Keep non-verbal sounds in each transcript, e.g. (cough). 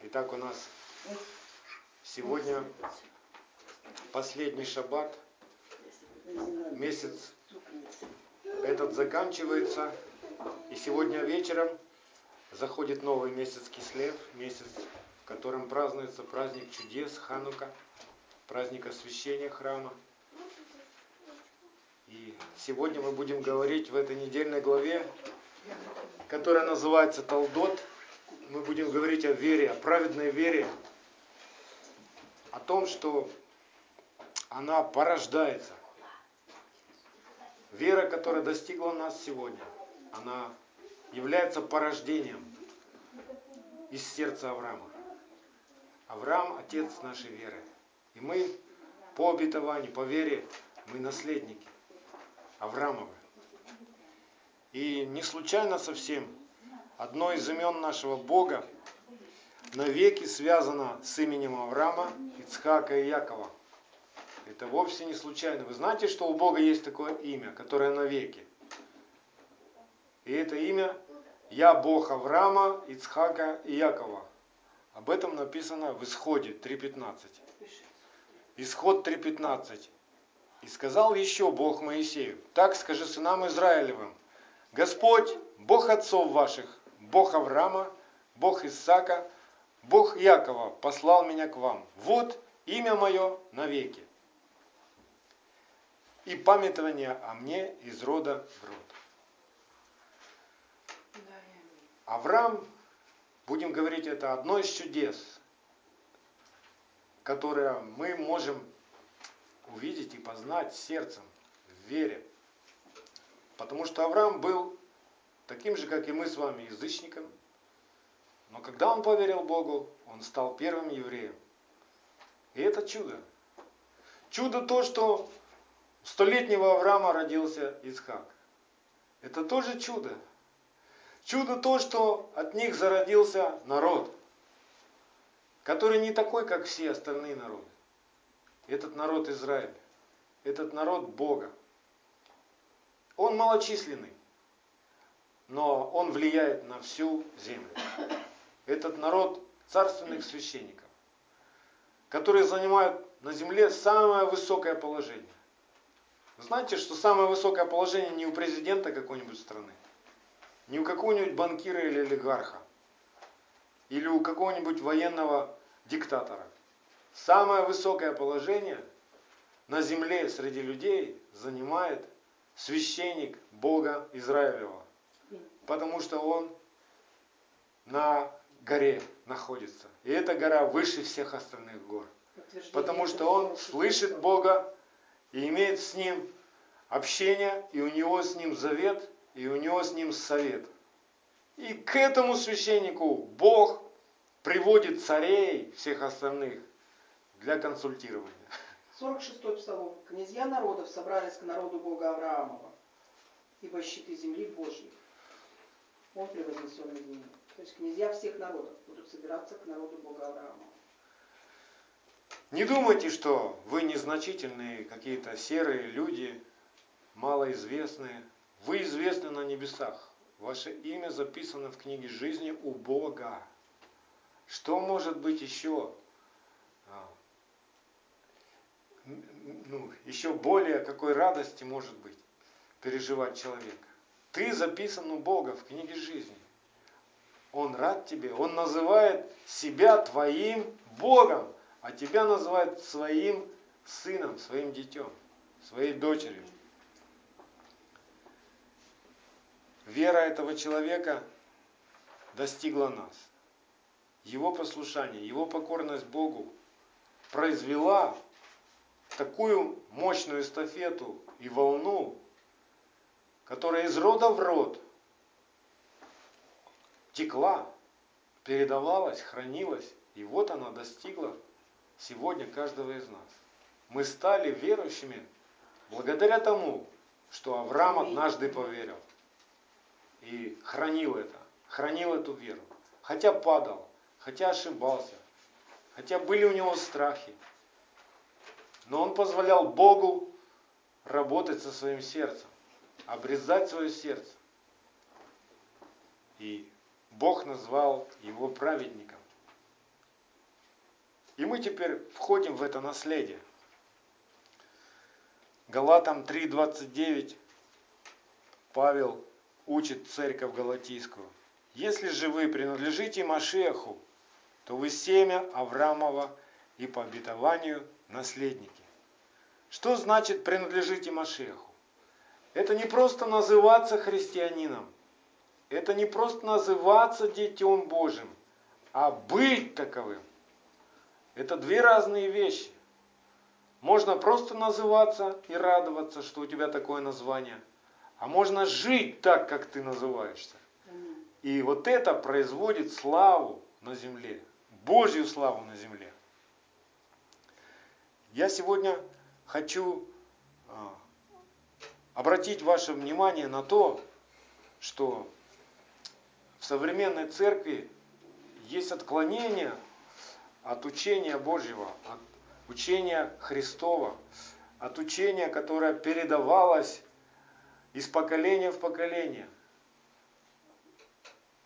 Итак, у нас сегодня последний шаббат. Месяц этот заканчивается. И сегодня вечером заходит новый месяц Кислев, месяц, в котором празднуется праздник чудес Ханука, праздник освящения храма. И сегодня мы будем говорить в этой недельной главе, которая называется Талдот. Мы будем говорить о вере, о праведной вере, о том, что она порождается. Вера, которая достигла нас сегодня, она является порождением из сердца Авраама. Авраам – отец нашей веры. И мы по обетованию, по вере, мы наследники. Авраамовы. И не случайно совсем одно из имен нашего Бога навеки связано с именем Авраама, Ицхака и Якова. Это вовсе не случайно. Вы знаете, что у Бога есть такое имя, которое навеки? И это имя «Я Бог Авраама, Ицхака и Якова». Об этом написано в Исходе 3.15. Исход 3.15. И сказал еще Бог Моисею, так скажи сынам Израилевым, Господь, Бог отцов ваших, Бог Авраама, Бог Исаака, Бог Якова послал меня к вам. Вот имя мое навеки. И памятование о мне из рода в род. Авраам, будем говорить, это одно из чудес, которое мы можем увидеть и познать сердцем, в вере. Потому что Авраам был таким же, как и мы с вами, язычником. Но когда он поверил Богу, он стал первым евреем. И это чудо. Чудо то, что столетнего Авраама родился Исхак. Это тоже чудо. Чудо то, что от них зародился народ, который не такой, как все остальные народы. Этот народ Израиль, этот народ Бога. Он малочисленный, но он влияет на всю землю. Этот народ царственных священников, которые занимают на земле самое высокое положение. Знаете, что самое высокое положение не у президента какой-нибудь страны, не у какого-нибудь банкира или олигарха, или у какого-нибудь военного диктатора. Самое высокое положение на земле среди людей занимает священник Бога Израилева. Потому что он на горе находится. И эта гора выше всех остальных гор. Потому что он слышит Бога и имеет с ним общение, и у него с ним завет, и у него с ним совет. И к этому священнику Бог приводит царей всех остальных для консультирования. 46-й псалом. Князья народов собрались к народу Бога Авраамова, ибо щиты земли Божьей. Он превознесен над ними. То есть князья всех народов будут собираться к народу Бога Авраамова. Не думайте, что вы незначительные какие-то серые люди, малоизвестные. Вы известны на небесах. Ваше имя записано в книге жизни у Бога. Что может быть еще а, ну, еще более какой радости может быть переживать человек. Ты записан у Бога в книге жизни. Он рад тебе, он называет себя твоим Богом, а тебя называет своим сыном, своим детем, своей дочерью. Вера этого человека достигла нас. Его послушание, его покорность Богу произвела такую мощную эстафету и волну, которая из рода в род текла, передавалась, хранилась, и вот она достигла сегодня каждого из нас. Мы стали верующими благодаря тому, что Авраам однажды поверил и хранил это, хранил эту веру. Хотя падал, хотя ошибался, хотя были у него страхи, но он позволял Богу работать со своим сердцем, обрезать свое сердце. И Бог назвал его праведником. И мы теперь входим в это наследие. Галатам 3.29 Павел учит церковь Галатийскую. Если же вы принадлежите Машеху, то вы семя Авраамова и по обетованию наследники. Что значит принадлежите Машеху? Это не просто называться христианином, это не просто называться Детем Божьим, а быть таковым. Это две разные вещи. Можно просто называться и радоваться, что у тебя такое название, а можно жить так, как ты называешься. И вот это производит славу на земле, Божью славу на земле. Я сегодня хочу а, обратить ваше внимание на то, что в современной церкви есть отклонение от учения Божьего, от учения Христова, от учения, которое передавалось из поколения в поколение,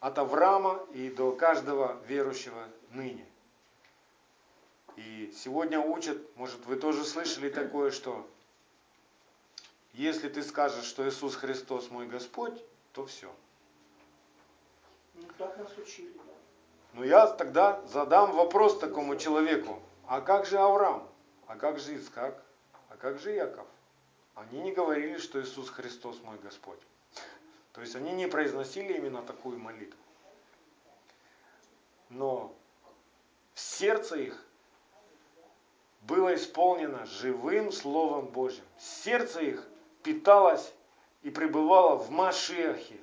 от Авраама и до каждого верующего ныне. И сегодня учат, может вы тоже слышали такое, что если ты скажешь, что Иисус Христос мой Господь, то все. Ну, так нас учили, да. Но я тогда задам вопрос такому человеку. А как же Авраам? А как же Искак? А как же Яков? Они не говорили, что Иисус Христос мой Господь. То есть они не произносили именно такую молитву. Но в сердце их было исполнено живым Словом Божьим. Сердце их питалась и пребывала в Машехе.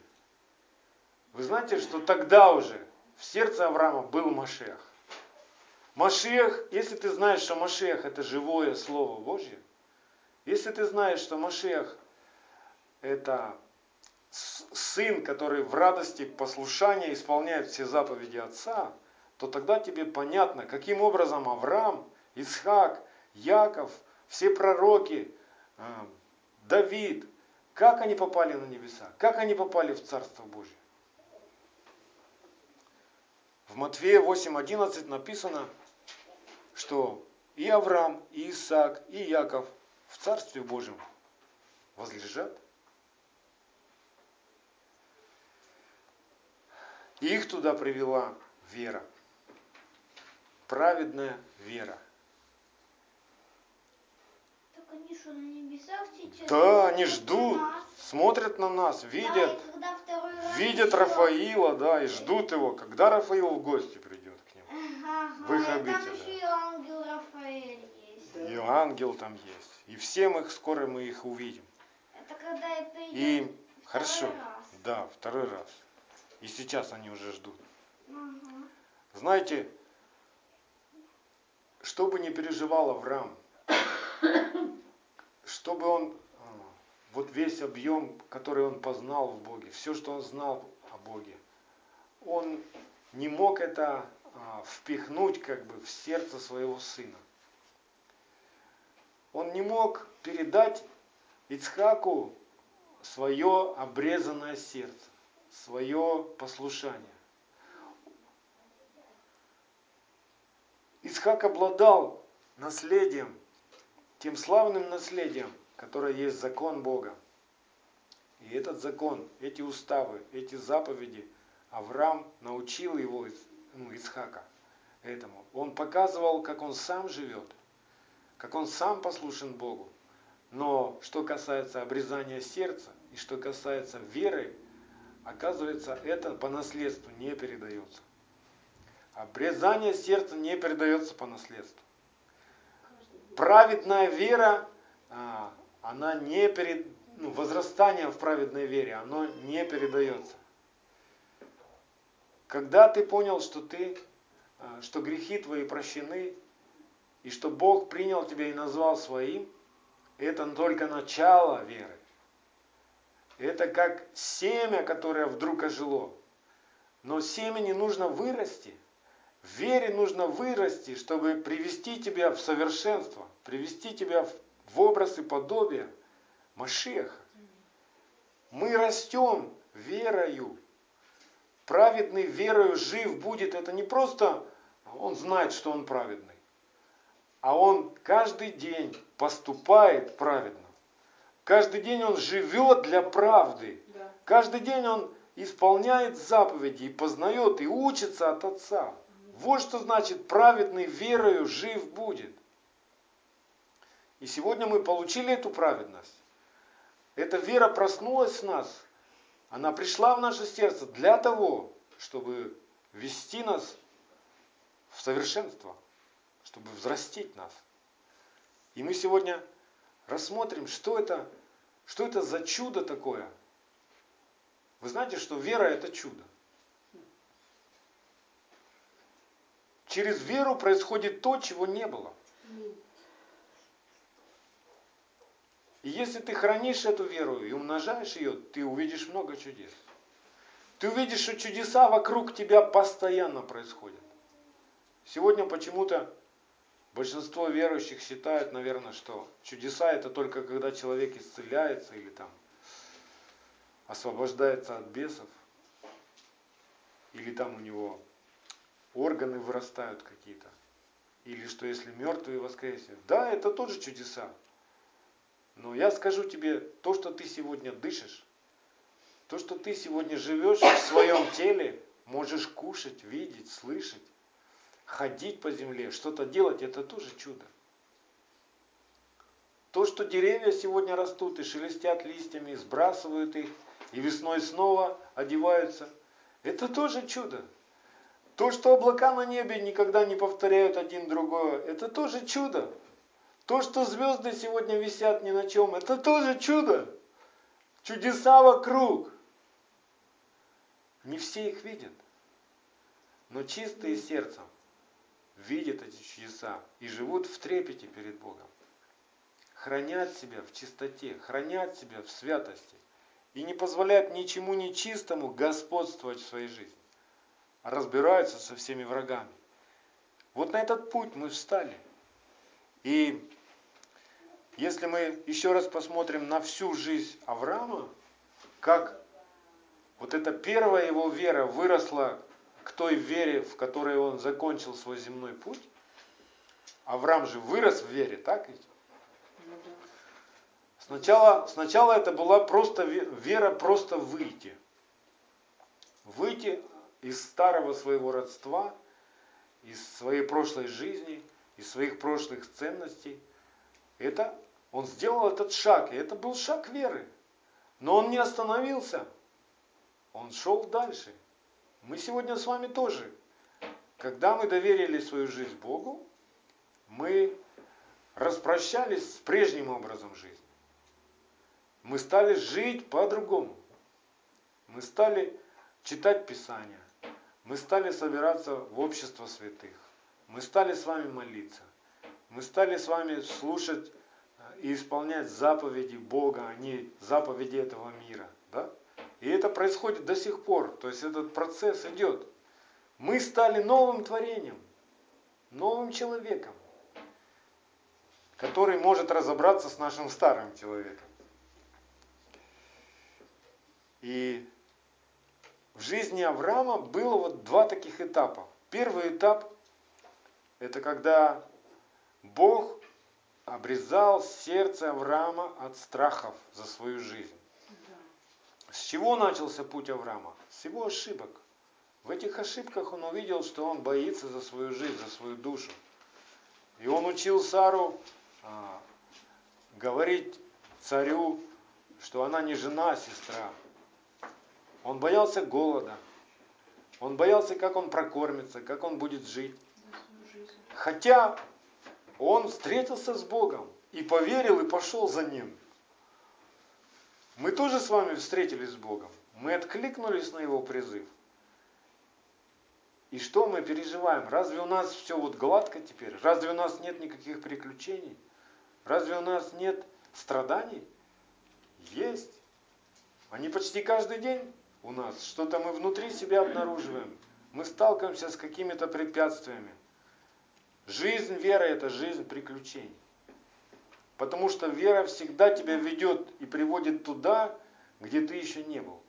Вы знаете, что тогда уже в сердце Авраама был Машех. Машех, если ты знаешь, что Машех это живое Слово Божье, если ты знаешь, что Машех это сын, который в радости послушания исполняет все заповеди Отца, то тогда тебе понятно, каким образом Авраам, Исхак, Яков, все пророки, э, Давид, как они попали на небеса, как они попали в Царство Божье. В Матфея 8.11 написано, что и Авраам, и Исаак, и Яков в Царстве Божьем возлежат. Их туда привела вера. Праведная вера. Они что, на небесах сейчас? Да, они ждут, смотрят на нас, видят, Да, видят Рафаила, да, и ждут его, когда Рафаил в гости придет к ним. Ага, в их и обитель, там еще и ангел Рафаэль есть. И ангел там есть. И всем их скоро мы их увидим. Это когда и придет И второй хорошо, раз. да, второй раз. И сейчас они уже ждут. Ага. Знаете, что бы ни переживал Авраам, чтобы он, а, вот весь объем, который он познал в Боге, все, что он знал о Боге, он не мог это а, впихнуть как бы в сердце своего сына. Он не мог передать Ицхаку свое обрезанное сердце, свое послушание. Исхак обладал наследием, тем славным наследием, которое есть закон Бога. И этот закон, эти уставы, эти заповеди, Авраам научил его, ну, Исхака, этому. Он показывал, как он сам живет, как он сам послушен Богу. Но что касается обрезания сердца и что касается веры, оказывается, это по наследству не передается. Обрезание сердца не передается по наследству. Праведная вера, а, она не перед, ну, возрастание в праведной вере, оно не передается. Когда ты понял, что ты, а, что грехи твои прощены, и что Бог принял тебя и назвал своим, это только начало веры. Это как семя, которое вдруг ожило. Но семени нужно вырасти. В вере нужно вырасти, чтобы привести тебя в совершенство, привести тебя в образ и подобие Машеха. Мы растем верою. праведный верою жив будет, это не просто он знает, что он праведный, а он каждый день поступает праведно. Каждый день он живет для правды. Да. Каждый день он исполняет заповеди и познает, и учится от Отца. Вот что значит праведный верою жив будет. И сегодня мы получили эту праведность. Эта вера проснулась в нас. Она пришла в наше сердце для того, чтобы вести нас в совершенство, чтобы взрастить нас. И мы сегодня рассмотрим, что это, что это за чудо такое. Вы знаете, что вера это чудо. Через веру происходит то, чего не было. И если ты хранишь эту веру и умножаешь ее, ты увидишь много чудес. Ты увидишь, что чудеса вокруг тебя постоянно происходят. Сегодня почему-то большинство верующих считают, наверное, что чудеса это только когда человек исцеляется или там освобождается от бесов, или там у него органы вырастают какие-то, или что если мертвые воскреснет. Да, это тоже чудеса. Но я скажу тебе, то, что ты сегодня дышишь, то, что ты сегодня живешь в своем (coughs) теле, можешь кушать, видеть, слышать, ходить по земле, что-то делать, это тоже чудо. То, что деревья сегодня растут и шелестят листьями, сбрасывают их, и весной снова одеваются, это тоже чудо. То, что облака на небе никогда не повторяют один другое, это тоже чудо. То, что звезды сегодня висят ни на чем, это тоже чудо. Чудеса вокруг. Не все их видят. Но чистые сердцем видят эти чудеса и живут в трепете перед Богом. Хранят себя в чистоте, хранят себя в святости и не позволяют ничему нечистому господствовать в своей жизни, разбираются со всеми врагами. Вот на этот путь мы встали. И если мы еще раз посмотрим на всю жизнь Авраама, как вот эта первая его вера выросла к той вере, в которой он закончил свой земной путь, Авраам же вырос в вере, так ведь? Ну. Сначала, сначала это была просто вера просто выйти. Выйти из старого своего родства, из своей прошлой жизни, из своих прошлых ценностей. Это он сделал этот шаг, и это был шаг веры. Но он не остановился. Он шел дальше. Мы сегодня с вами тоже. Когда мы доверили свою жизнь Богу, мы распрощались с прежним образом жизни. Мы стали жить по-другому. Мы стали читать Писание. Мы стали собираться в общество святых. Мы стали с вами молиться. Мы стали с вами слушать э, и исполнять заповеди Бога, а не заповеди этого мира. Да? И это происходит до сих пор. То есть этот процесс идет. Мы стали новым творением, новым человеком, который может разобраться с нашим старым человеком. И в жизни Авраама было вот два таких этапа. Первый этап – это когда Бог обрезал сердце Авраама от страхов за свою жизнь. С чего начался путь Авраама? С его ошибок. В этих ошибках он увидел, что он боится за свою жизнь, за свою душу. И он учил Сару а, говорить царю, что она не жена, а сестра. Он боялся голода. Он боялся, как он прокормится, как он будет жить. Хотя он встретился с Богом и поверил и пошел за Ним. Мы тоже с вами встретились с Богом. Мы откликнулись на Его призыв. И что мы переживаем? Разве у нас все вот гладко теперь? Разве у нас нет никаких приключений? Разве у нас нет страданий? Есть. Они почти каждый день у нас. Что-то мы внутри себя обнаруживаем. Мы сталкиваемся с какими-то препятствиями. Жизнь веры – это жизнь приключений. Потому что вера всегда тебя ведет и приводит туда, где ты еще не был.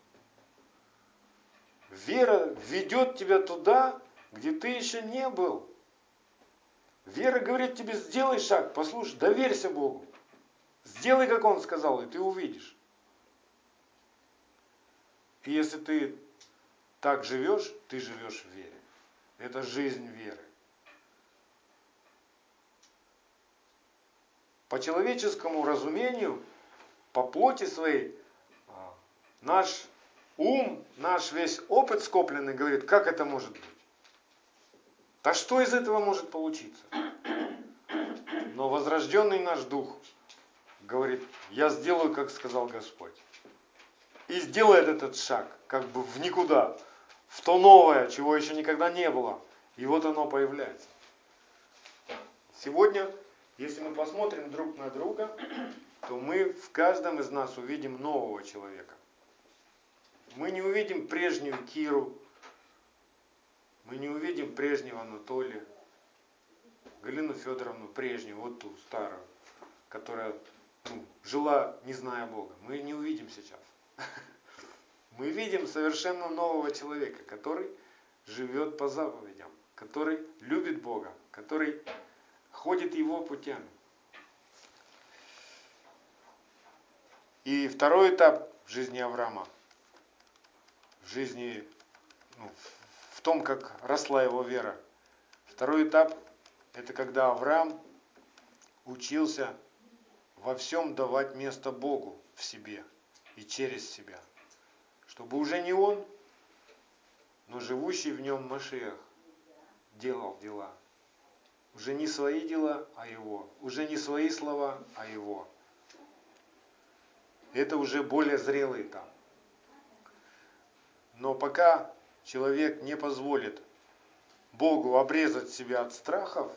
Вера ведет тебя туда, где ты еще не был. Вера говорит тебе, сделай шаг, послушай, доверься Богу. Сделай, как Он сказал, и ты увидишь. И если ты так живешь, ты живешь в вере. Это жизнь веры. По человеческому разумению, по плоти своей, а, наш ум, наш весь опыт скопленный говорит, как это может быть? Да что из этого может получиться? Но возрожденный наш дух говорит, я сделаю, как сказал Господь. И сделает этот шаг, как бы в никуда, в то новое, чего еще никогда не было. И вот оно появляется. Сегодня, если мы посмотрим друг на друга, то мы в каждом из нас увидим нового человека. Мы не увидим прежнюю Киру, мы не увидим прежнего Анатолия, Галину Федоровну прежнюю, вот ту старую, которая ну, жила, не зная Бога. Мы не увидим сейчас. (laughs) Мы видим совершенно нового человека, который живет по заповедям, который любит Бога, который ходит его путями. И второй этап в жизни Авраама, в жизни, ну, в том, как росла его вера. Второй этап – это когда Авраам учился во всем давать место Богу в себе и через себя. Чтобы уже не он, но живущий в нем Машиах делал дела. Уже не свои дела, а его. Уже не свои слова, а его. Это уже более зрелый этап. Но пока человек не позволит Богу обрезать себя от страхов,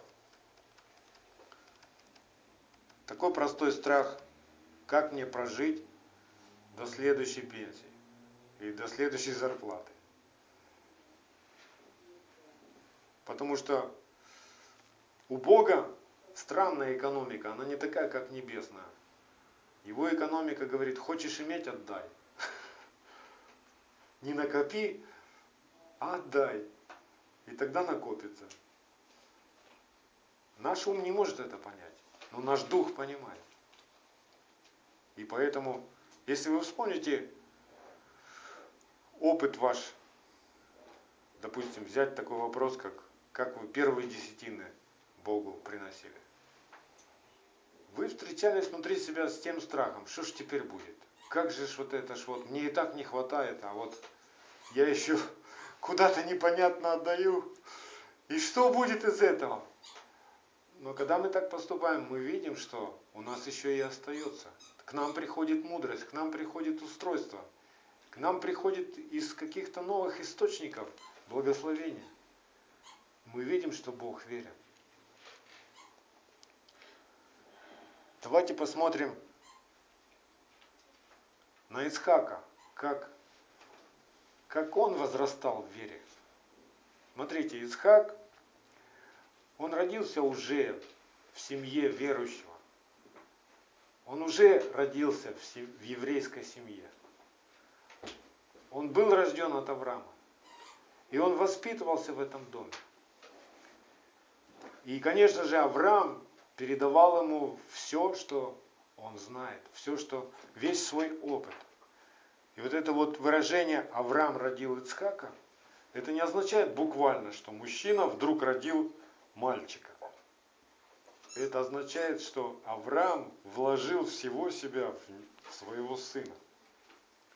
такой простой страх, как мне прожить до следующей пенсии и до следующей зарплаты. Потому что у Бога странная экономика, она не такая, как небесная. Его экономика говорит, хочешь иметь, отдай. (laughs) Не накопи, а отдай. И тогда накопится. Наш ум не может это понять, но наш дух понимает. И поэтому, если вы вспомните опыт ваш, допустим, взять такой вопрос, как как вы первые десятины Богу приносили вы встречались внутри себя с тем страхом, что ж теперь будет? Как же ж вот это ж вот, мне и так не хватает, а вот я еще (laughs) куда-то непонятно отдаю. И что будет из этого? Но когда мы так поступаем, мы видим, что у нас еще и остается. К нам приходит мудрость, к нам приходит устройство, к нам приходит из каких-то новых источников благословения. Мы видим, что Бог верен. Давайте посмотрим на Исхака, как, как он возрастал в вере. Смотрите, Исхак, он родился уже в семье верующего. Он уже родился в, еврейской семье. Он был рожден от Авраама. И он воспитывался в этом доме. И, конечно же, Авраам передавал ему все, что он знает, все, что, весь свой опыт. И вот это вот выражение «Авраам родил Ицхака», это не означает буквально, что мужчина вдруг родил мальчика. Это означает, что Авраам вложил всего себя в своего сына.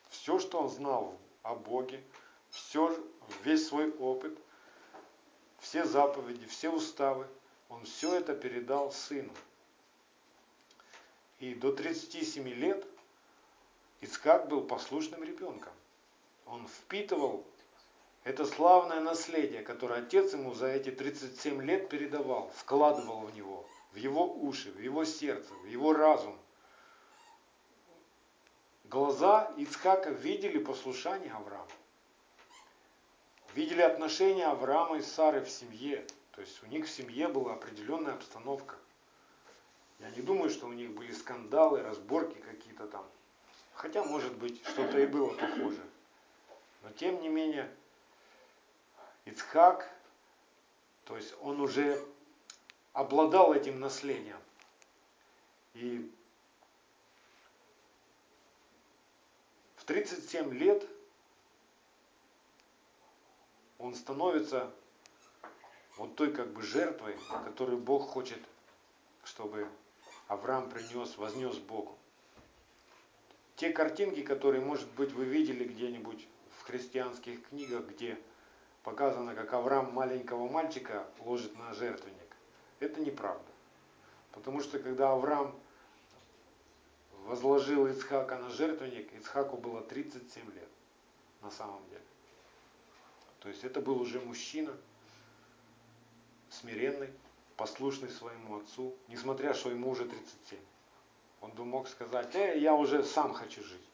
Все, что он знал о Боге, все, весь свой опыт, все заповеди, все уставы – он все это передал сыну. И до 37 лет Ицкак был послушным ребенком. Он впитывал это славное наследие, которое отец ему за эти 37 лет передавал, вкладывал в него, в его уши, в его сердце, в его разум. Глаза Ицхака видели послушание Авраама. Видели отношения Авраама и Сары в семье. То есть у них в семье была определенная обстановка. Я не думаю, что у них были скандалы, разборки какие-то там. Хотя, может быть, что-то и было похоже. Но тем не менее, Ицхак, то есть он уже обладал этим наследием. И в 37 лет он становится вот той как бы жертвой, которую Бог хочет, чтобы Авраам принес, вознес Богу. Те картинки, которые, может быть, вы видели где-нибудь в христианских книгах, где показано, как Авраам маленького мальчика ложит на жертвенник, это неправда. Потому что когда Авраам возложил Ицхака на жертвенник, Ицхаку было 37 лет на самом деле. То есть это был уже мужчина, смиренный, послушный своему отцу, несмотря, что ему уже 37. Он бы мог сказать, э, я уже сам хочу жить.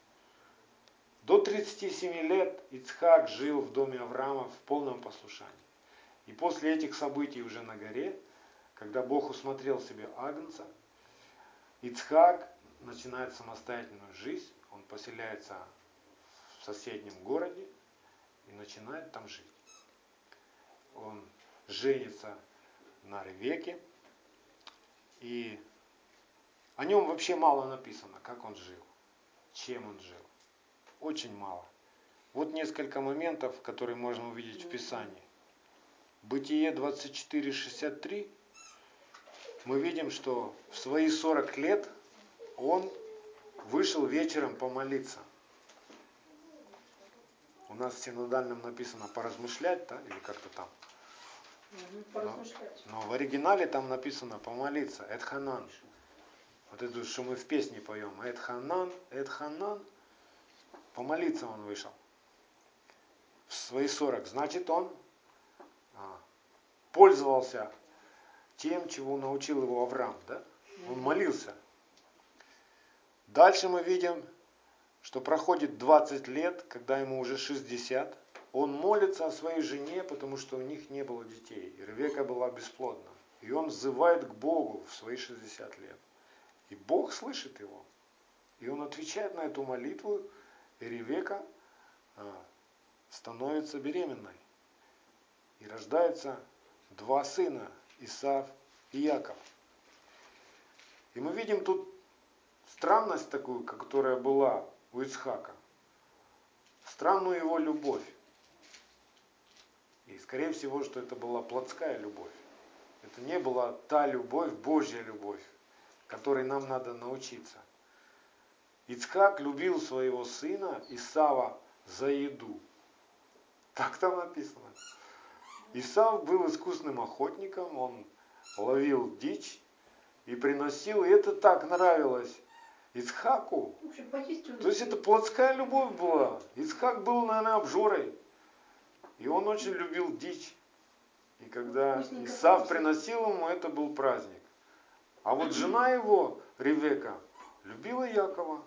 До 37 лет Ицхак жил в доме Авраама в полном послушании. И после этих событий уже на горе, когда Бог усмотрел себе Агнца, Ицхак начинает самостоятельную жизнь, он поселяется в соседнем городе и начинает там жить. Он женится на Ревеке, и о нем вообще мало написано, как он жил, чем он жил. Очень мало. Вот несколько моментов, которые можно увидеть в Писании. Бытие 24.63 мы видим, что в свои 40 лет он вышел вечером помолиться. У нас в синодальном написано поразмышлять, да, или как-то там. Но, но в оригинале там написано помолиться, Эдханан. Вот это, что мы в песне поем, Эдханан, Эдханан, помолиться он вышел. В свои 40. Значит, он а, пользовался тем, чего научил его Авраам, да? Он молился. Дальше мы видим, что проходит 20 лет, когда ему уже 60, он молится о своей жене, потому что у них не было детей. И Ревека была бесплодна. И он взывает к Богу в свои 60 лет. И Бог слышит его. И он отвечает на эту молитву, Ревека а, становится беременной. И рождается два сына, Исав и Яков. И мы видим тут странность такую, которая была у Ицхака. Странную его любовь. И скорее всего, что это была плотская любовь. Это не была та любовь, Божья любовь, которой нам надо научиться. Ицхак любил своего сына Исава за еду. Так там написано. Исав был искусным охотником, он ловил дичь и приносил, и это так нравилось Ицхаку. То есть это плотская любовь была. Ицхак был, наверное, обжорой. И он очень любил дичь. И когда Исав приносил ему, это был праздник. А вот жена его, Ревека, любила Якова.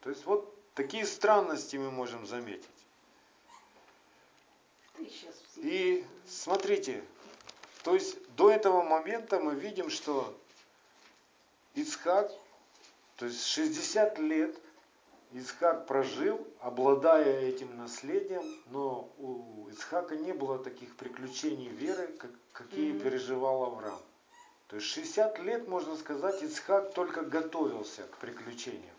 То есть вот такие странности мы можем заметить. И смотрите, то есть до этого момента мы видим, что Ицхак, то есть 60 лет Ицхак прожил, обладая этим наследием, но у Ицхака не было таких приключений веры, как, какие mm-hmm. переживал Авраам. То есть 60 лет, можно сказать, Ицхак только готовился к приключениям.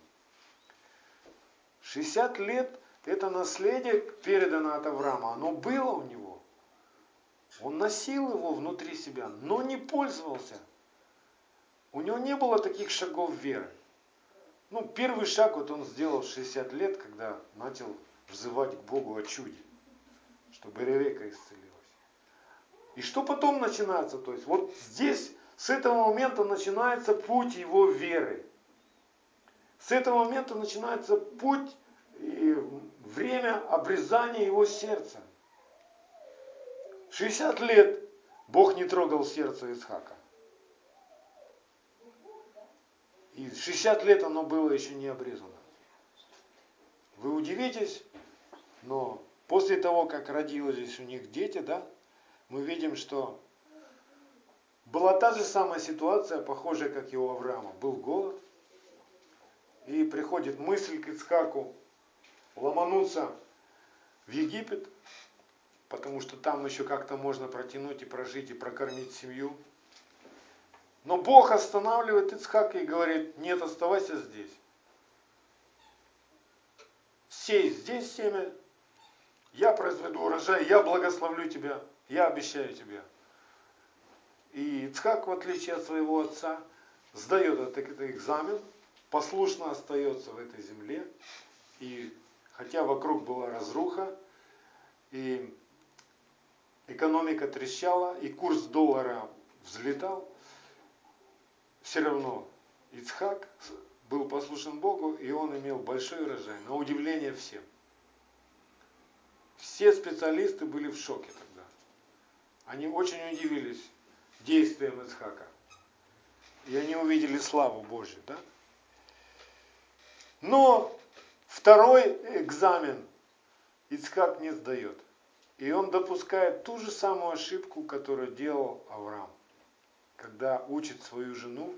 60 лет это наследие передано от Авраама, оно было у него. Он носил его внутри себя, но не пользовался. У него не было таких шагов веры. Ну, первый шаг вот он сделал в 60 лет, когда начал взывать к Богу о чуде, чтобы Ревека исцелилась. И что потом начинается? То есть вот здесь, с этого момента начинается путь его веры. С этого момента начинается путь и время обрезания его сердца. 60 лет Бог не трогал сердце Исхака. И 60 лет оно было еще не обрезано. Вы удивитесь, но после того, как родились у них дети, да, мы видим, что была та же самая ситуация, похожая, как и у Авраама. Был голод, и приходит мысль к Ицхаку ломануться в Египет, потому что там еще как-то можно протянуть и прожить, и прокормить семью. Но Бог останавливает Ицхака и говорит, нет, оставайся здесь. Сей здесь семя, я произведу урожай, я благословлю тебя, я обещаю тебе. И Ицхак, в отличие от своего отца, сдает этот экзамен, послушно остается в этой земле. И хотя вокруг была разруха, и экономика трещала, и курс доллара взлетал, все равно Ицхак был послушен Богу, и он имел большой урожай, на удивление всем. Все специалисты были в шоке тогда. Они очень удивились действиям Ицхака. И они увидели славу Божью. Да? Но второй экзамен Ицхак не сдает. И он допускает ту же самую ошибку, которую делал Авраам. Когда учит свою жену,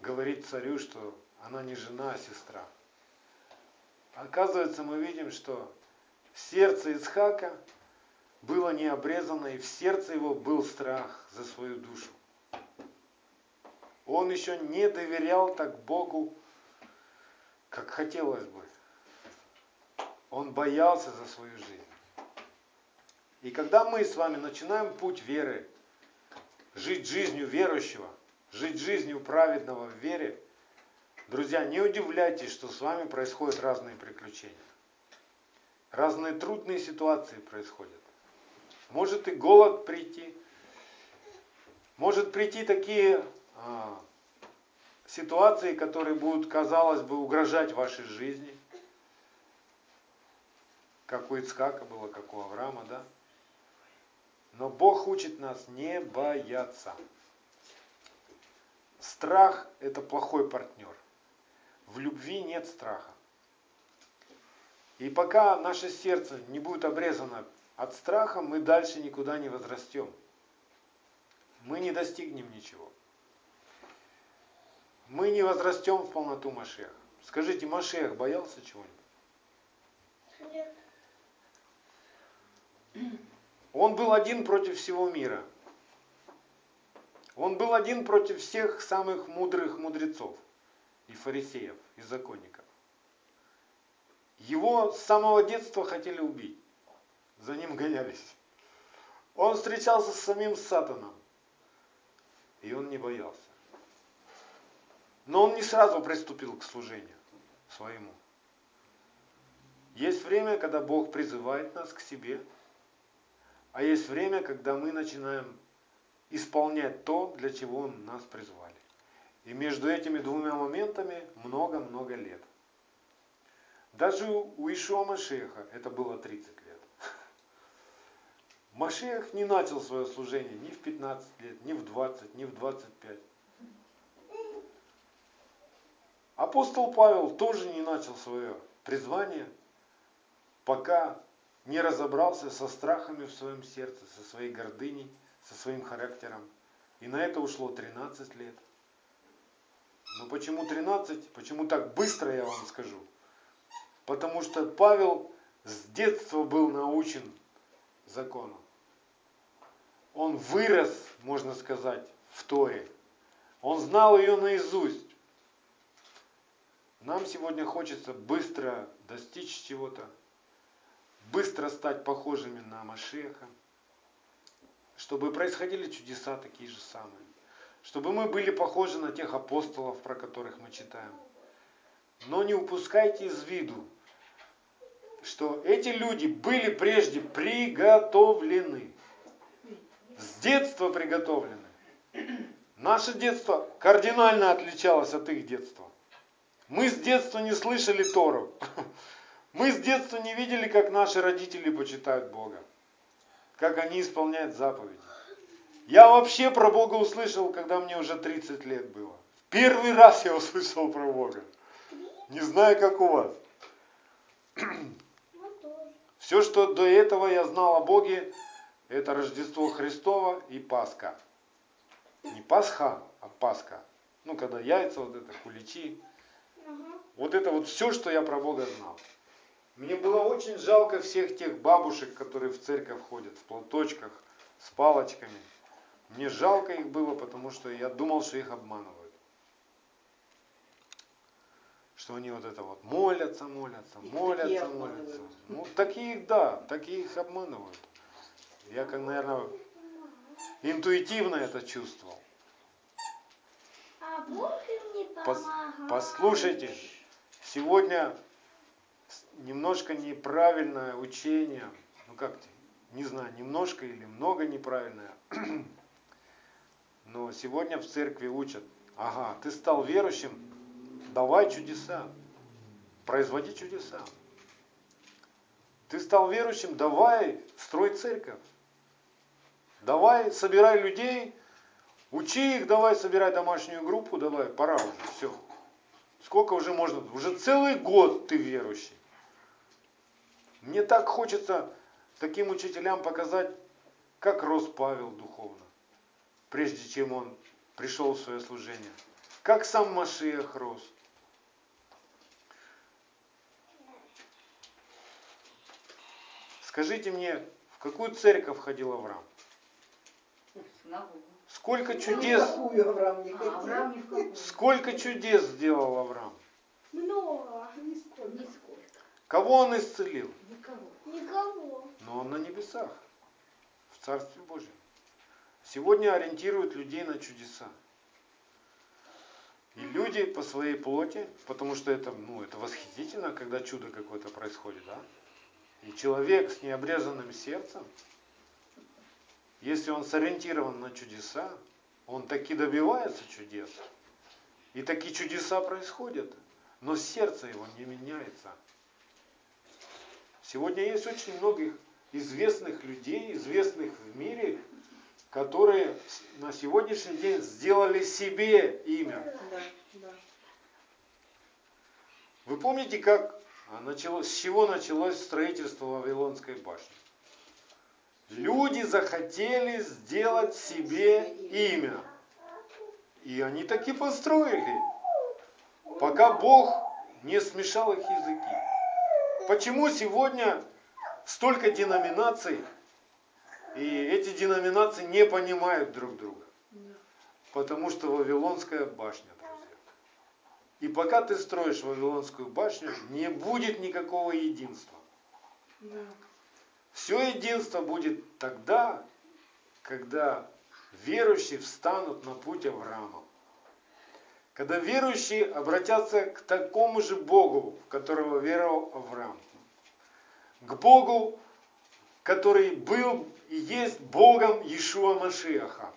говорит царю, что она не жена, а сестра. Оказывается, мы видим, что сердце Исхака было не обрезано, и в сердце его был страх за свою душу. Он еще не доверял так Богу, как хотелось бы. Он боялся за свою жизнь. И когда мы с вами начинаем путь веры, жить жизнью верующего, жить жизнью праведного в вере, друзья, не удивляйтесь, что с вами происходят разные приключения. Разные трудные ситуации происходят. Может и голод прийти, может прийти такие а, ситуации, которые будут, казалось бы, угрожать вашей жизни. Как у Ицхака было, как у Авраама, да? Но Бог учит нас не бояться. Страх – это плохой партнер. В любви нет страха. И пока наше сердце не будет обрезано от страха, мы дальше никуда не возрастем. Мы не достигнем ничего. Мы не возрастем в полноту Машеха. Скажите, Машех боялся чего-нибудь? Нет. Он был один против всего мира. Он был один против всех самых мудрых мудрецов и фарисеев, и законников. Его с самого детства хотели убить. За ним гонялись. Он встречался с самим Сатаном. И он не боялся. Но он не сразу приступил к служению своему. Есть время, когда Бог призывает нас к себе, а есть время, когда мы начинаем исполнять то, для чего Он нас призвали. И между этими двумя моментами много-много лет. Даже у Ишуа Машеха это было 30 лет. Машех не начал свое служение ни в 15 лет, ни в 20, ни в 25. Апостол Павел тоже не начал свое призвание, пока не разобрался со страхами в своем сердце, со своей гордыней, со своим характером. И на это ушло 13 лет. Но почему 13? Почему так быстро я вам скажу? Потому что Павел с детства был научен закону. Он вырос, можно сказать, в Торе. Он знал ее наизусть. Нам сегодня хочется быстро достичь чего-то, быстро стать похожими на Машеха, чтобы происходили чудеса такие же самые, чтобы мы были похожи на тех апостолов, про которых мы читаем. Но не упускайте из виду, что эти люди были прежде приготовлены, с детства приготовлены. Наше детство кардинально отличалось от их детства. Мы с детства не слышали Тору. Мы с детства не видели, как наши родители почитают Бога, как они исполняют заповеди. Я вообще про Бога услышал, когда мне уже 30 лет было. Первый раз я услышал про Бога. Не знаю, как у вас. Все, что до этого я знал о Боге, это Рождество Христово и Пасха. Не Пасха, а Пасха. Ну, когда яйца, вот это, куличи. Вот это вот все, что я про Бога знал. Мне было очень жалко всех тех бабушек, которые в церковь ходят в платочках, с палочками. Мне жалко их было, потому что я думал, что их обманывают. Что они вот это вот молятся, молятся, Их молятся, такие молятся. Ну, таких, да, таких их обманывают. Я, как, наверное, интуитивно это чувствовал. Пос- послушайте, сегодня немножко неправильное учение, ну как, не знаю, немножко или много неправильное, (clears throat) но сегодня в церкви учат, ага, ты стал верующим, давай чудеса, производи чудеса. Ты стал верующим, давай строй церковь. Давай собирай людей, учи их, давай собирай домашнюю группу, давай, пора уже, все. Сколько уже можно? Уже целый год ты верующий. Мне так хочется таким учителям показать, как рос Павел духовно, прежде чем он пришел в свое служение. Как сам Машиах рос. Скажите мне, в какую церковь ходил Авраам? Синагогу. Сколько в чудес, А. Авраам сколько чудес сделал Авраам? Много. Нисколько. Кого он исцелил? Никого. Никого. Но он на небесах, в Царстве Божьем. Сегодня ориентируют людей на чудеса. И люди по своей плоти, потому что это, ну, это восхитительно, когда чудо какое-то происходит, да? И человек с необрезанным сердцем, если он сориентирован на чудеса, он таки добивается чудес. И такие чудеса происходят, но сердце его не меняется. Сегодня есть очень многих известных людей, известных в мире, которые на сегодняшний день сделали себе имя. Вы помните, как началось, с чего началось строительство Вавилонской башни? Люди захотели сделать себе имя. И они таки построили, пока Бог не смешал их языки. Почему сегодня столько деноминаций, и эти деноминации не понимают друг друга? Потому что Вавилонская башня, друзья. И пока ты строишь Вавилонскую башню, не будет никакого единства. Все единство будет тогда, когда верующие встанут на путь Авраама. Когда верующие обратятся к такому же Богу, в которого веровал Авраам. К Богу, который был и есть Богом Иешуа Машиаха.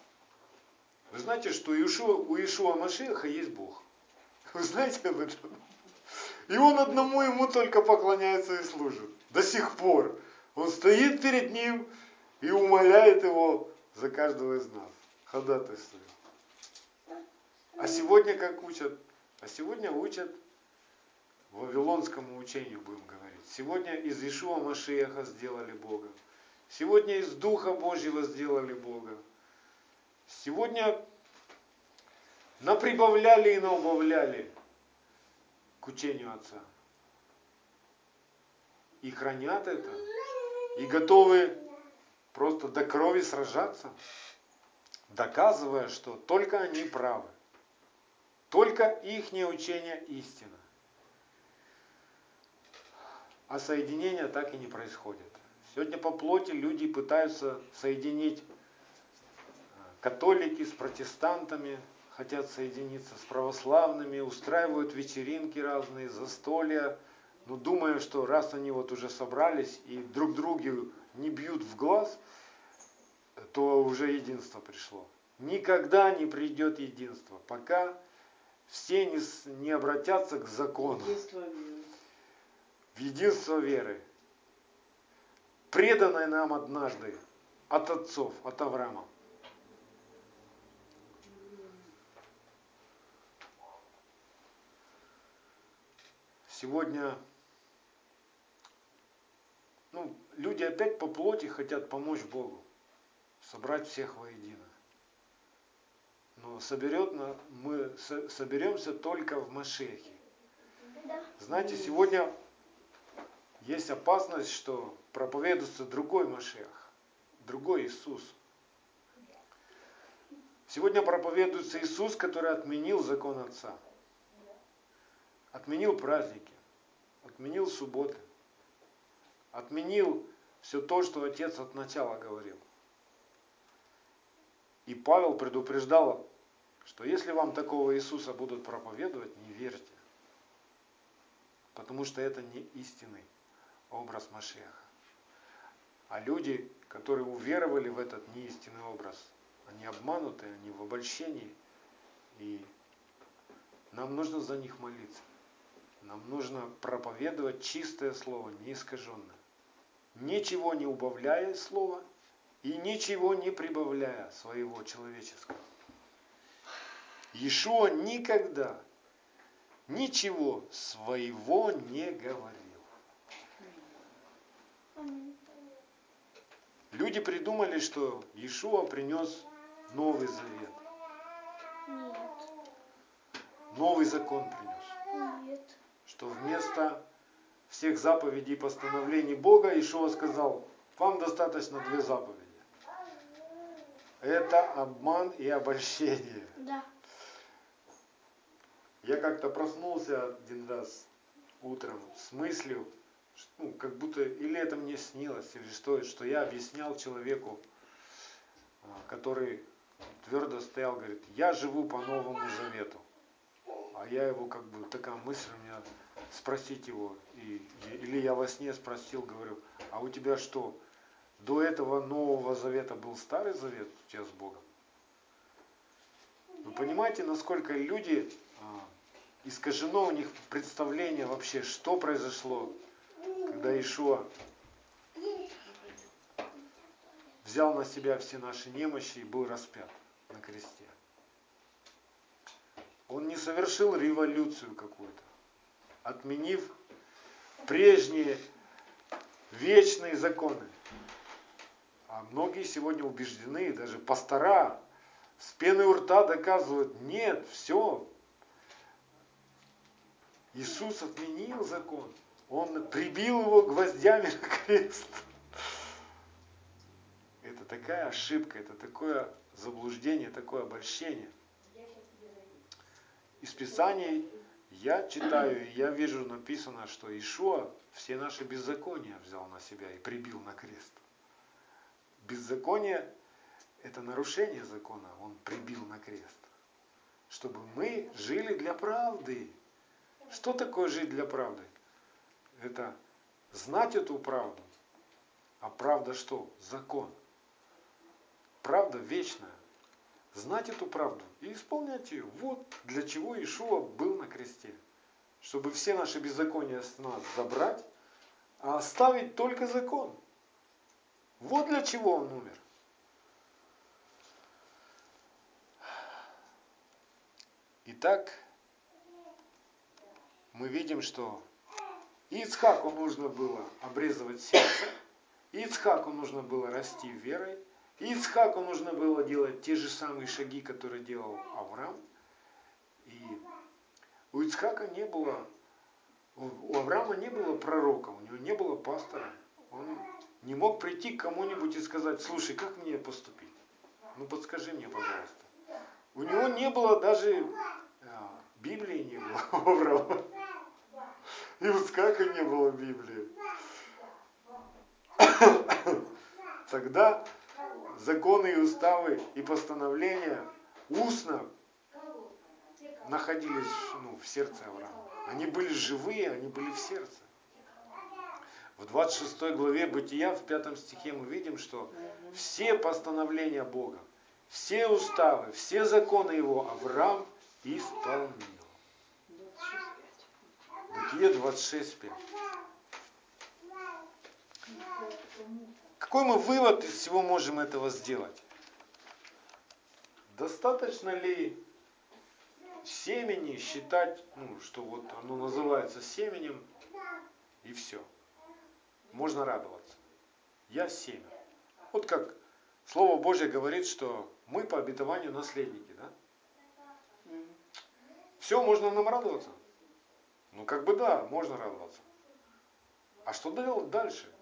Вы знаете, что у Иешуа Машиаха есть Бог. (laughs) Вы знаете об этом? И он одному ему только поклоняется и служит. До сих пор. Он стоит перед ним и умоляет его за каждого из нас. Ходатайствует. А сегодня как учат? А сегодня учат вавилонскому учению, будем говорить. Сегодня из Ишуа Машеха сделали Бога. Сегодня из Духа Божьего сделали Бога. Сегодня наприбавляли и наубавляли к учению Отца. И хранят это. И готовы просто до крови сражаться, доказывая, что только они правы. Только их учение истина. А соединение так и не происходит. Сегодня по плоти люди пытаются соединить э, католики с протестантами, хотят соединиться с православными, устраивают вечеринки разные, застолья, но думая, что раз они вот уже собрались и друг другу не бьют в глаз, то уже единство пришло. Никогда не придет единство, пока все не, не обратятся к закону, Единство веры. в единство веры, преданной нам однажды от отцов, от Авраама. Сегодня ну, люди опять по плоти хотят помочь Богу, собрать всех воедино. Но соберет на, мы со- соберемся только в Машехе. Знаете, сегодня есть опасность, что проповедуется другой Машех, другой Иисус. Сегодня проповедуется Иисус, который отменил закон Отца. Отменил праздники, отменил субботы, отменил все то, что Отец от начала говорил. И Павел предупреждал, что если вам такого Иисуса будут проповедовать, не верьте. Потому что это не истинный образ Машеха. А люди, которые уверовали в этот неистинный образ, они обмануты, они в обольщении. И нам нужно за них молиться. Нам нужно проповедовать чистое слово, не искаженное. Ничего не убавляя слова и ничего не прибавляя своего человеческого. Иешуа никогда ничего своего не говорил. Люди придумали, что Иешуа принес Новый Завет. Нет. Новый закон принес. Нет. Что вместо всех заповедей и постановлений Бога Иешуа сказал, вам достаточно две заповеди. Это обман и обольщение. Да. Я как-то проснулся один раз утром с мыслью, ну, как будто или это мне снилось, или что, что я объяснял человеку, а, который твердо стоял, говорит, я живу по Новому Завету. А я его как бы, такая мысль у меня, спросить его, и, или я во сне спросил, говорю, а у тебя что, до этого Нового Завета был Старый Завет у тебя с Богом? Вы понимаете, насколько люди а, искажено у них представление вообще, что произошло, когда Ишуа взял на себя все наши немощи и был распят на кресте. Он не совершил революцию какую-то, отменив прежние вечные законы. А многие сегодня убеждены, даже пастора с пеной у рта доказывают, нет, все, Иисус отменил закон. Он прибил его гвоздями на крест. Это такая ошибка, это такое заблуждение, такое обольщение. Из Писаний я читаю, и я вижу написано, что Ишуа все наши беззакония взял на себя и прибил на крест. Беззаконие – это нарушение закона, он прибил на крест. Чтобы мы жили для правды. Что такое жить для правды? Это знать эту правду. А правда что? Закон. Правда вечная. Знать эту правду и исполнять ее. Вот для чего Ишуа был на кресте. Чтобы все наши беззакония с нас забрать, а оставить только закон. Вот для чего он умер. Итак, мы видим, что Ицхаку нужно было обрезывать сердце, Ицхаку нужно было расти верой, Ицхаку нужно было делать те же самые шаги, которые делал Авраам. И у Ицхака не было, у Авраама не было пророка, у него не было пастора. Он не мог прийти к кому-нибудь и сказать, слушай, как мне поступить? Ну подскажи мне, пожалуйста. У него не было даже а, Библии не было (laughs) у Авраама. И у Ицхака не было Библии. (coughs) Тогда законы и уставы и постановления устно находились ну, в сердце Авраама. Они были живые, они были в сердце. В 26 главе Бытия, в 5 стихе мы видим, что все постановления Бога, все уставы, все законы Его Авраам исполнил. Бытие 26.5. Какой мы вывод из всего можем этого сделать? Достаточно ли семени считать, ну, что вот оно называется семенем, и все. Можно радоваться. Я семя. Вот как Слово Божье говорит, что мы по обетованию наследники, да? Все, можно нам радоваться. Ну, как бы да, можно радоваться. А что делать дальше?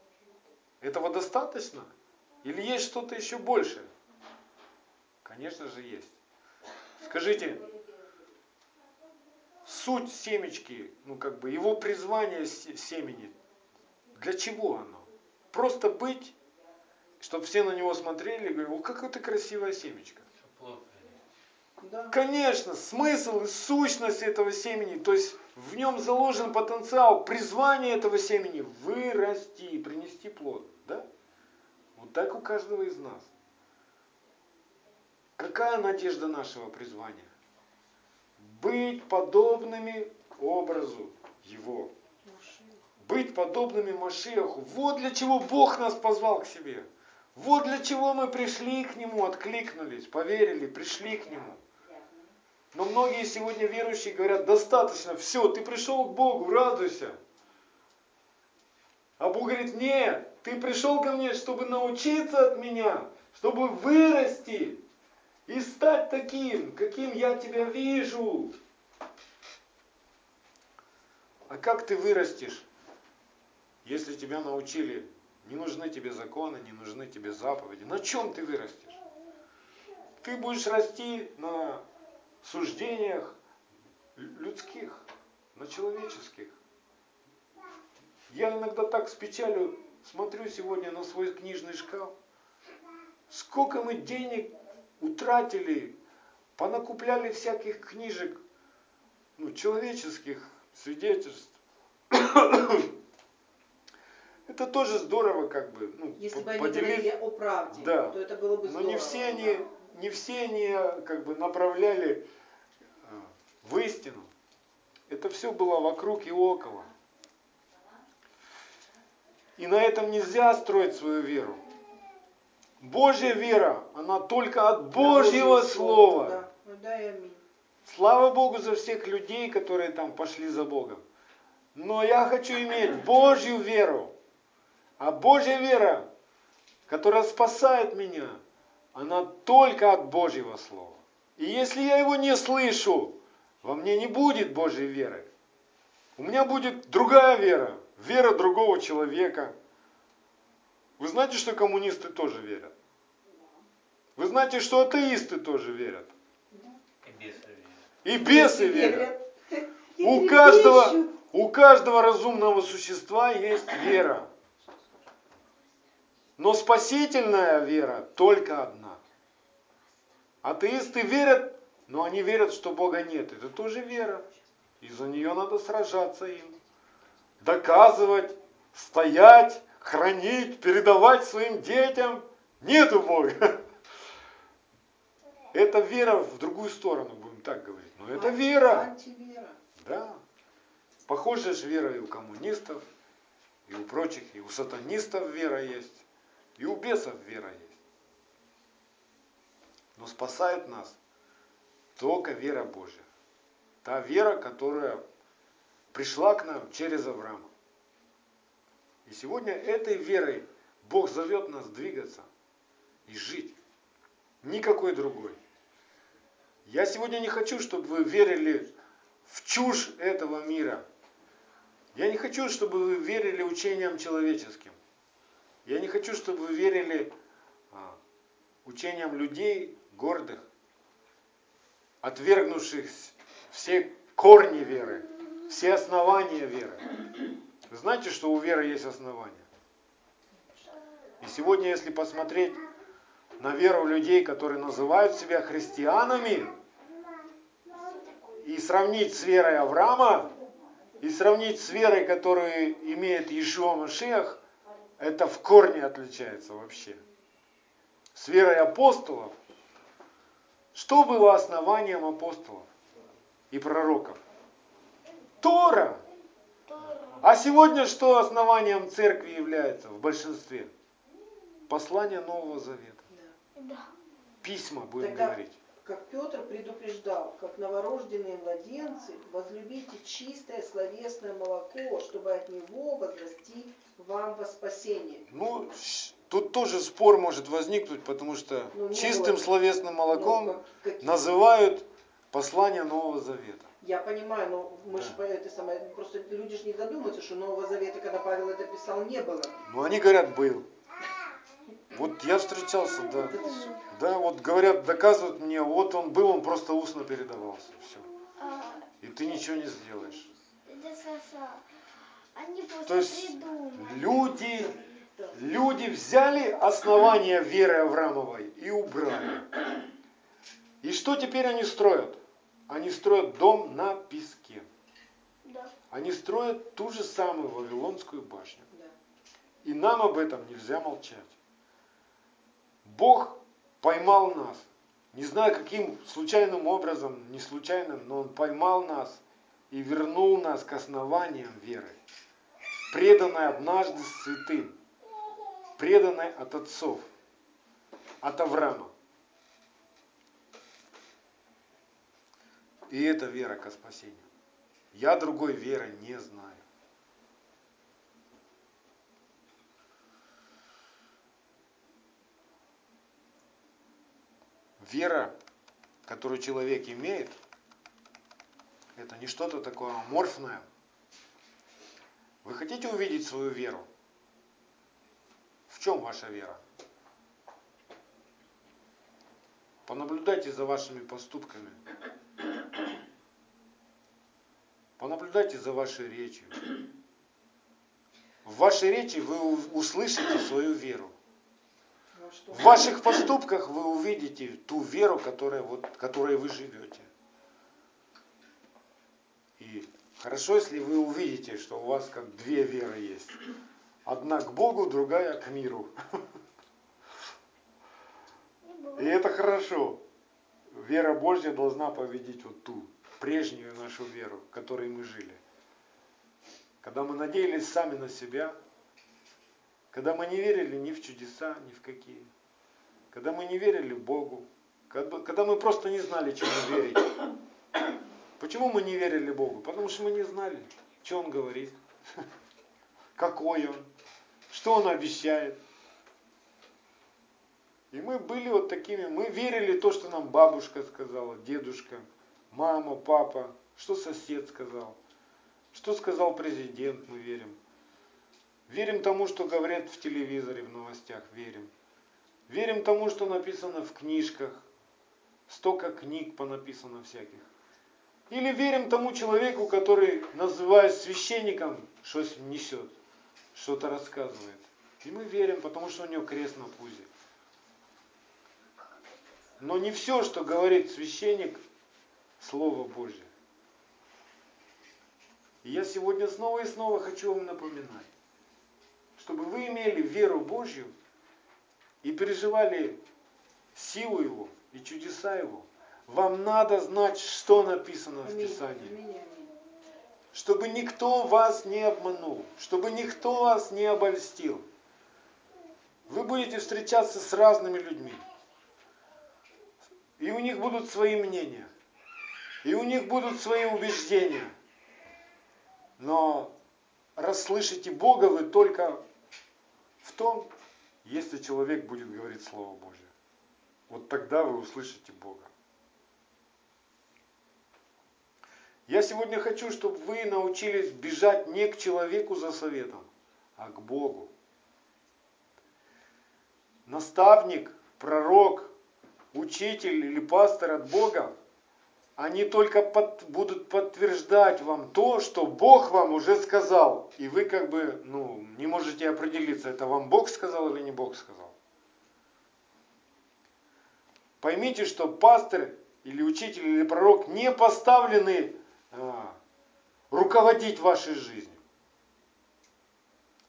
Этого достаточно? Или есть что-то еще большее? Конечно же есть. Скажите, суть семечки, ну как бы его призвание се- семени, для чего оно? Просто быть, чтобы все на него смотрели и говорили, о, какая ты красивая семечка. Конечно, смысл и сущность этого семени, то есть в нем заложен потенциал, призвание этого семени вырасти и принести плод. Да? Вот так у каждого из нас. Какая надежда нашего призвания? Быть подобными образу Его. Быть подобными Машеху. Вот для чего Бог нас позвал к себе. Вот для чего мы пришли к Нему, откликнулись, поверили, пришли к Нему. Но многие сегодня верующие говорят, достаточно, все, ты пришел к Богу, радуйся. А Бог говорит, нет, ты пришел ко мне, чтобы научиться от меня, чтобы вырасти и стать таким, каким я тебя вижу. А как ты вырастешь, если тебя научили, не нужны тебе законы, не нужны тебе заповеди? На чем ты вырастешь? Ты будешь расти на суждениях людских, на человеческих. Я иногда так с печалью смотрю сегодня на свой книжный шкаф. Сколько мы денег утратили, понакупляли всяких книжек, ну, человеческих свидетельств. (coughs) Это тоже здорово, как бы, ну, Если бы они говорили о правде, Да. то это было бы Но здорово. не все они, не все они как бы направляли в истину. Это все было вокруг и около. И на этом нельзя строить свою веру. Божья вера, она только от Божьего Божье Слова. Ну. Слава Богу за всех людей, которые там пошли за Богом. Но я хочу иметь Божью веру. А Божья вера, которая спасает меня, она только от Божьего Слова. И если я его не слышу, во мне не будет Божьей веры. У меня будет другая вера, вера другого человека. Вы знаете, что коммунисты тоже верят? Вы знаете, что атеисты тоже верят? И бесы верят. И бесы Если верят. И У каждого, у каждого разумного существа есть вера. Но спасительная вера только одна. Атеисты верят, но они верят, что Бога нет. Это тоже вера. И за нее надо сражаться им. Доказывать, стоять, хранить, передавать своим детям. Нету Бога. Это вера в другую сторону, будем так говорить. Но это вера. Антивера. Да. Похожая же вера и у коммунистов, и у прочих, и у сатанистов вера есть, и у бесов вера есть. Но спасает нас только вера Божья. Та вера, которая пришла к нам через Авраама. И сегодня этой верой Бог зовет нас двигаться и жить. Никакой другой. Я сегодня не хочу, чтобы вы верили в чушь этого мира. Я не хочу, чтобы вы верили учениям человеческим. Я не хочу, чтобы вы верили а, учениям людей гордых, отвергнувших все корни веры, все основания веры. Знаете, что у веры есть основания? И сегодня, если посмотреть на веру людей, которые называют себя христианами, и сравнить с верой Авраама, и сравнить с верой, которую имеет Иешуа Машех, это в корне отличается вообще. С верой апостолов, что было основанием апостолов и пророков? Тора. А сегодня что основанием церкви является в большинстве? Послание Нового Завета. Да. Письма, будем Тогда- говорить. Как Петр предупреждал, как новорожденные младенцы, возлюбите чистое словесное молоко, чтобы от него возрасти вам во спасение. Ну, тут тоже спор может возникнуть, потому что Ну, чистым словесным молоком называют послание Нового Завета. Я понимаю, но мы же Да. это самое, просто люди же не задумываются, что Нового Завета, когда Павел это писал, не было. Ну, они говорят, был. Вот я встречался, да. Да вот говорят, доказывают мне, вот он был, он просто устно передавался. Все. А, И ты ничего не сделаешь. То есть придумали. люди, люди взяли основания веры Авраамовой и убрали. И что теперь они строят? Они строят дом на песке. Да. Они строят ту же самую Вавилонскую башню. Да. И нам об этом нельзя молчать. Бог поймал нас. Не знаю, каким случайным образом, не случайным, но Он поймал нас и вернул нас к основаниям веры. Преданной однажды святым. Преданной от отцов. От Авраама. И это вера ко спасению. Я другой веры не знаю. Вера, которую человек имеет, это не что-то такое аморфное. Вы хотите увидеть свою веру? Чем ваша вера? Понаблюдайте за вашими поступками. Понаблюдайте за вашей речью. В вашей речи вы услышите свою веру. В ваших поступках вы увидите ту веру, которая, вот, которой вы живете. И хорошо, если вы увидите, что у вас как две веры есть. Одна к Богу, другая к миру. И это хорошо. Вера Божья должна победить вот ту, прежнюю нашу веру, в которой мы жили. Когда мы надеялись сами на себя, когда мы не верили ни в чудеса, ни в какие, когда мы не верили Богу, когда когда мы просто не знали, чему верить. Почему мы не верили Богу? Потому что мы не знали, что Он говорит, (laughs) какой Он, что Он обещает. И мы были вот такими, мы верили то, что нам бабушка сказала, дедушка, мама, папа, что сосед сказал, что сказал президент, мы верим. Верим тому, что говорят в телевизоре, в новостях, верим. Верим тому, что написано в книжках, столько книг понаписано всяких. Или верим тому человеку, который, называясь священником, что-то несет, что-то рассказывает. И мы верим, потому что у него крест на пузе. Но не все, что говорит священник, Слово Божье. И я сегодня снова и снова хочу вам напоминать, чтобы вы имели веру Божью и переживали силу Его и чудеса Его, вам надо знать, что написано в. Писании. Чтобы никто вас не обманул, чтобы никто вас не обольстил. Вы будете встречаться с разными людьми. И у них будут свои мнения. И у них будут свои убеждения. Но расслышите Бога вы только в том, если человек будет говорить Слово Божье. Вот тогда вы услышите Бога. Я сегодня хочу, чтобы вы научились бежать не к человеку за советом, а к Богу. Наставник, пророк, учитель или пастор от Бога, они только под- будут подтверждать вам то, что Бог вам уже сказал. И вы как бы ну, не можете определиться, это вам Бог сказал или не Бог сказал. Поймите, что пастор или учитель или пророк не поставлены руководить вашей жизнью.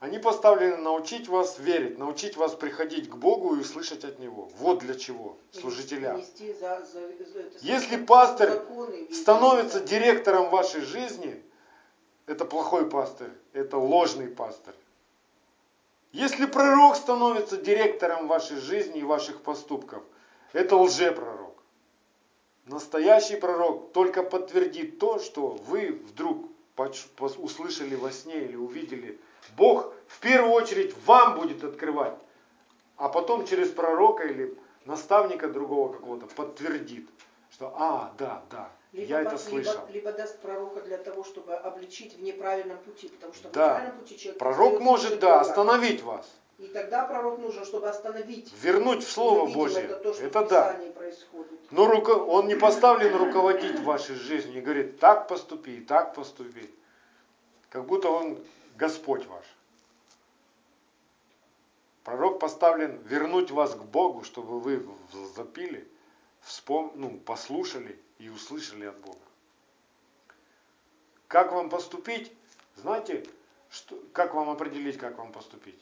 Они поставлены научить вас верить, научить вас приходить к Богу и услышать от Него. Вот для чего служителя. Если пастор становится директором вашей жизни, это плохой пастор, это ложный пастор. Если пророк становится директором вашей жизни и ваших поступков, это лжепророк. Настоящий пророк только подтвердит то, что вы вдруг услышали во сне или увидели. Бог в первую очередь вам будет открывать, а потом через пророка или наставника другого какого-то подтвердит, что а, да, да, Либо, Я это слышал. Либо, либо даст пророка для того, чтобы обличить в неправильном пути, потому что в Да. неправильном пути человек Пророк может, да, Бога. остановить вас, И тогда пророк нужен, чтобы остановить. вернуть в Слово Божье. Это то, что Это да. Происходит. Но руко- он не поставлен руководить вашей жизнью и говорит, так поступи, так поступи. Как будто он Господь ваш. Пророк поставлен вернуть вас к Богу, чтобы вы запили, вспом... ну, послушали и услышали от Бога. Как вам поступить? Знаете, что... как вам определить, как вам поступить?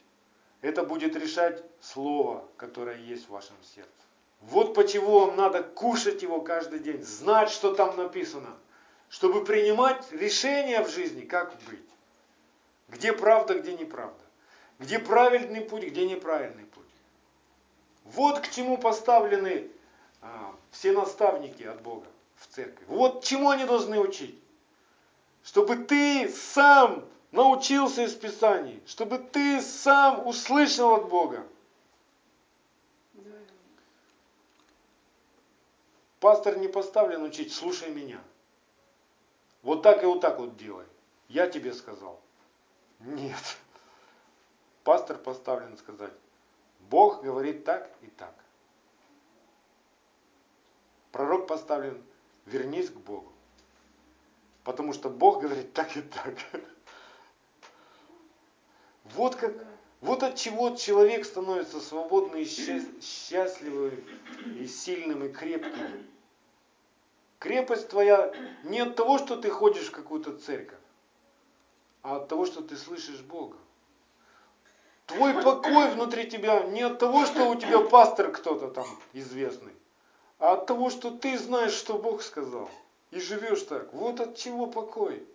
Это будет решать Слово, которое есть в вашем сердце. Вот почему вам надо кушать его каждый день, знать, что там написано, чтобы принимать решения в жизни, как быть. Где правда, где неправда. Где правильный путь, где неправильный путь. Вот к чему поставлены а, все наставники от Бога в церкви. Вот чему они должны учить. Чтобы ты сам научился из Писаний, чтобы ты сам услышал от Бога. Пастор не поставлен учить, слушай меня. Вот так и вот так вот делай. Я тебе сказал. Нет. Пастор поставлен сказать, Бог говорит так и так. Пророк поставлен, вернись к Богу. Потому что Бог говорит так и так. Вот как, вот от чего человек становится свободным и счаст- счастливым, и сильным, и крепким. Крепость твоя не от того, что ты ходишь в какую-то церковь, а от того, что ты слышишь Бога. Твой покой внутри тебя не от того, что у тебя пастор кто-то там известный, а от того, что ты знаешь, что Бог сказал. И живешь так. Вот от чего покой.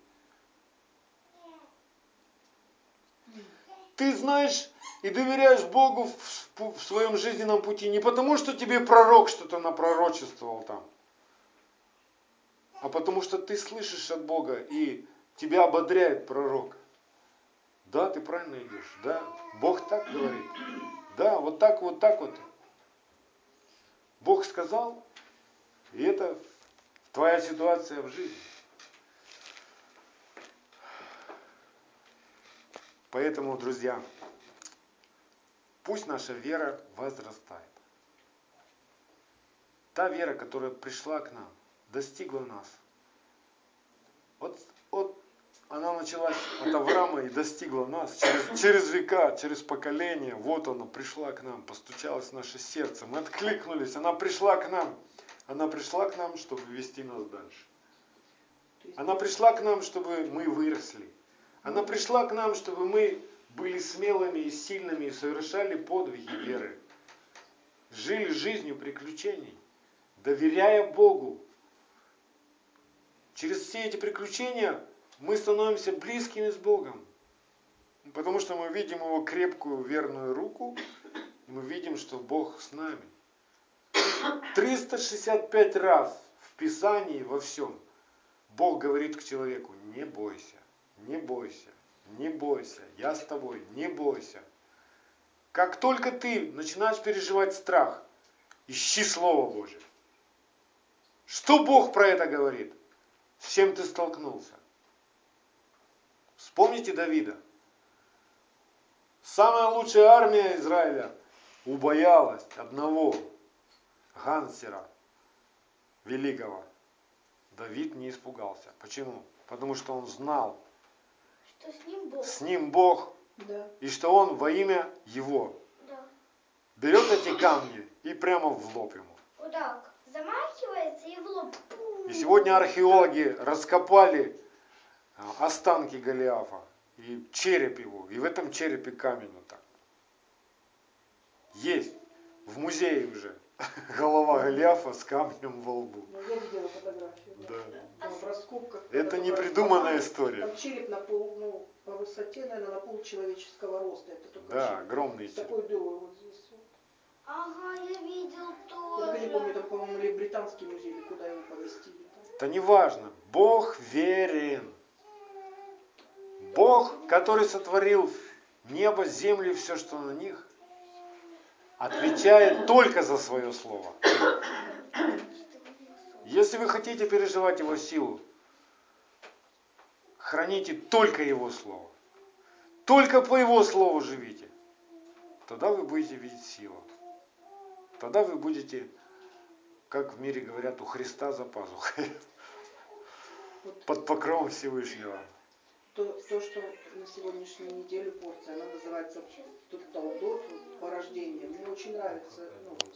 Ты знаешь и доверяешь Богу в, своем жизненном пути не потому, что тебе пророк что-то напророчествовал там, а потому что ты слышишь от Бога и тебя ободряет пророк. Да, ты правильно идешь. Да, Бог так говорит. Да, вот так, вот так вот. Бог сказал, и это твоя ситуация в жизни. Поэтому, друзья, пусть наша вера возрастает. Та вера, которая пришла к нам, достигла нас. Вот, вот она началась от Авраама и достигла нас через, через века, через поколения. Вот она пришла к нам, постучалась в наше сердце. Мы откликнулись, она пришла к нам. Она пришла к нам, чтобы вести нас дальше. Она пришла к нам, чтобы мы выросли. Она пришла к нам, чтобы мы были смелыми и сильными и совершали подвиги веры. Жили жизнью приключений, доверяя Богу. Через все эти приключения мы становимся близкими с Богом. Потому что мы видим Его крепкую, верную руку, и мы видим, что Бог с нами. 365 раз в Писании, во всем, Бог говорит к человеку, не бойся, не бойся, не бойся, я с тобой, не бойся. Как только ты начинаешь переживать страх, ищи Слово Божье. Что Бог про это говорит? С чем ты столкнулся? Вспомните Давида. Самая лучшая армия Израиля убоялась одного Гансера великого. Давид не испугался. Почему? Потому что он знал, Что с ним Бог? с ним Бог, Да. и что он во имя его Да. берет эти камни и прямо в лоб ему. Вот так. Замахивается и в лоб. И сегодня археологи раскопали а, останки Голиафа и череп его, и в этом черепе камень вот так. Есть в музее уже голова Голиафа с камнем во лбу. Ну, я видела фотографию. Да. Да. Там в раскопках. Это не придуманная история. Там череп на пол, ну, по высоте, наверное, на пол человеческого роста. Это только Да, череп. огромный череп. такой дырой вот здесь. вот. Ага, я видел Я только не помню, там, тоже. по-моему, или в британский музей, или куда его поместили. там. Это не важно. Бог верен. Бог, который сотворил небо, землю и все, что на них, отвечает только за свое слово. Если вы хотите переживать Его силу, храните только Его Слово. Только по Его Слову живите. Тогда вы будете видеть силу. Тогда вы будете, как в мире говорят, у Христа за пазухой. (laughs) Под покровом Всевышнего. То, то, что на сегодняшнюю неделю порция, она называется тут толдот, порождение. Мне очень нравится, ну,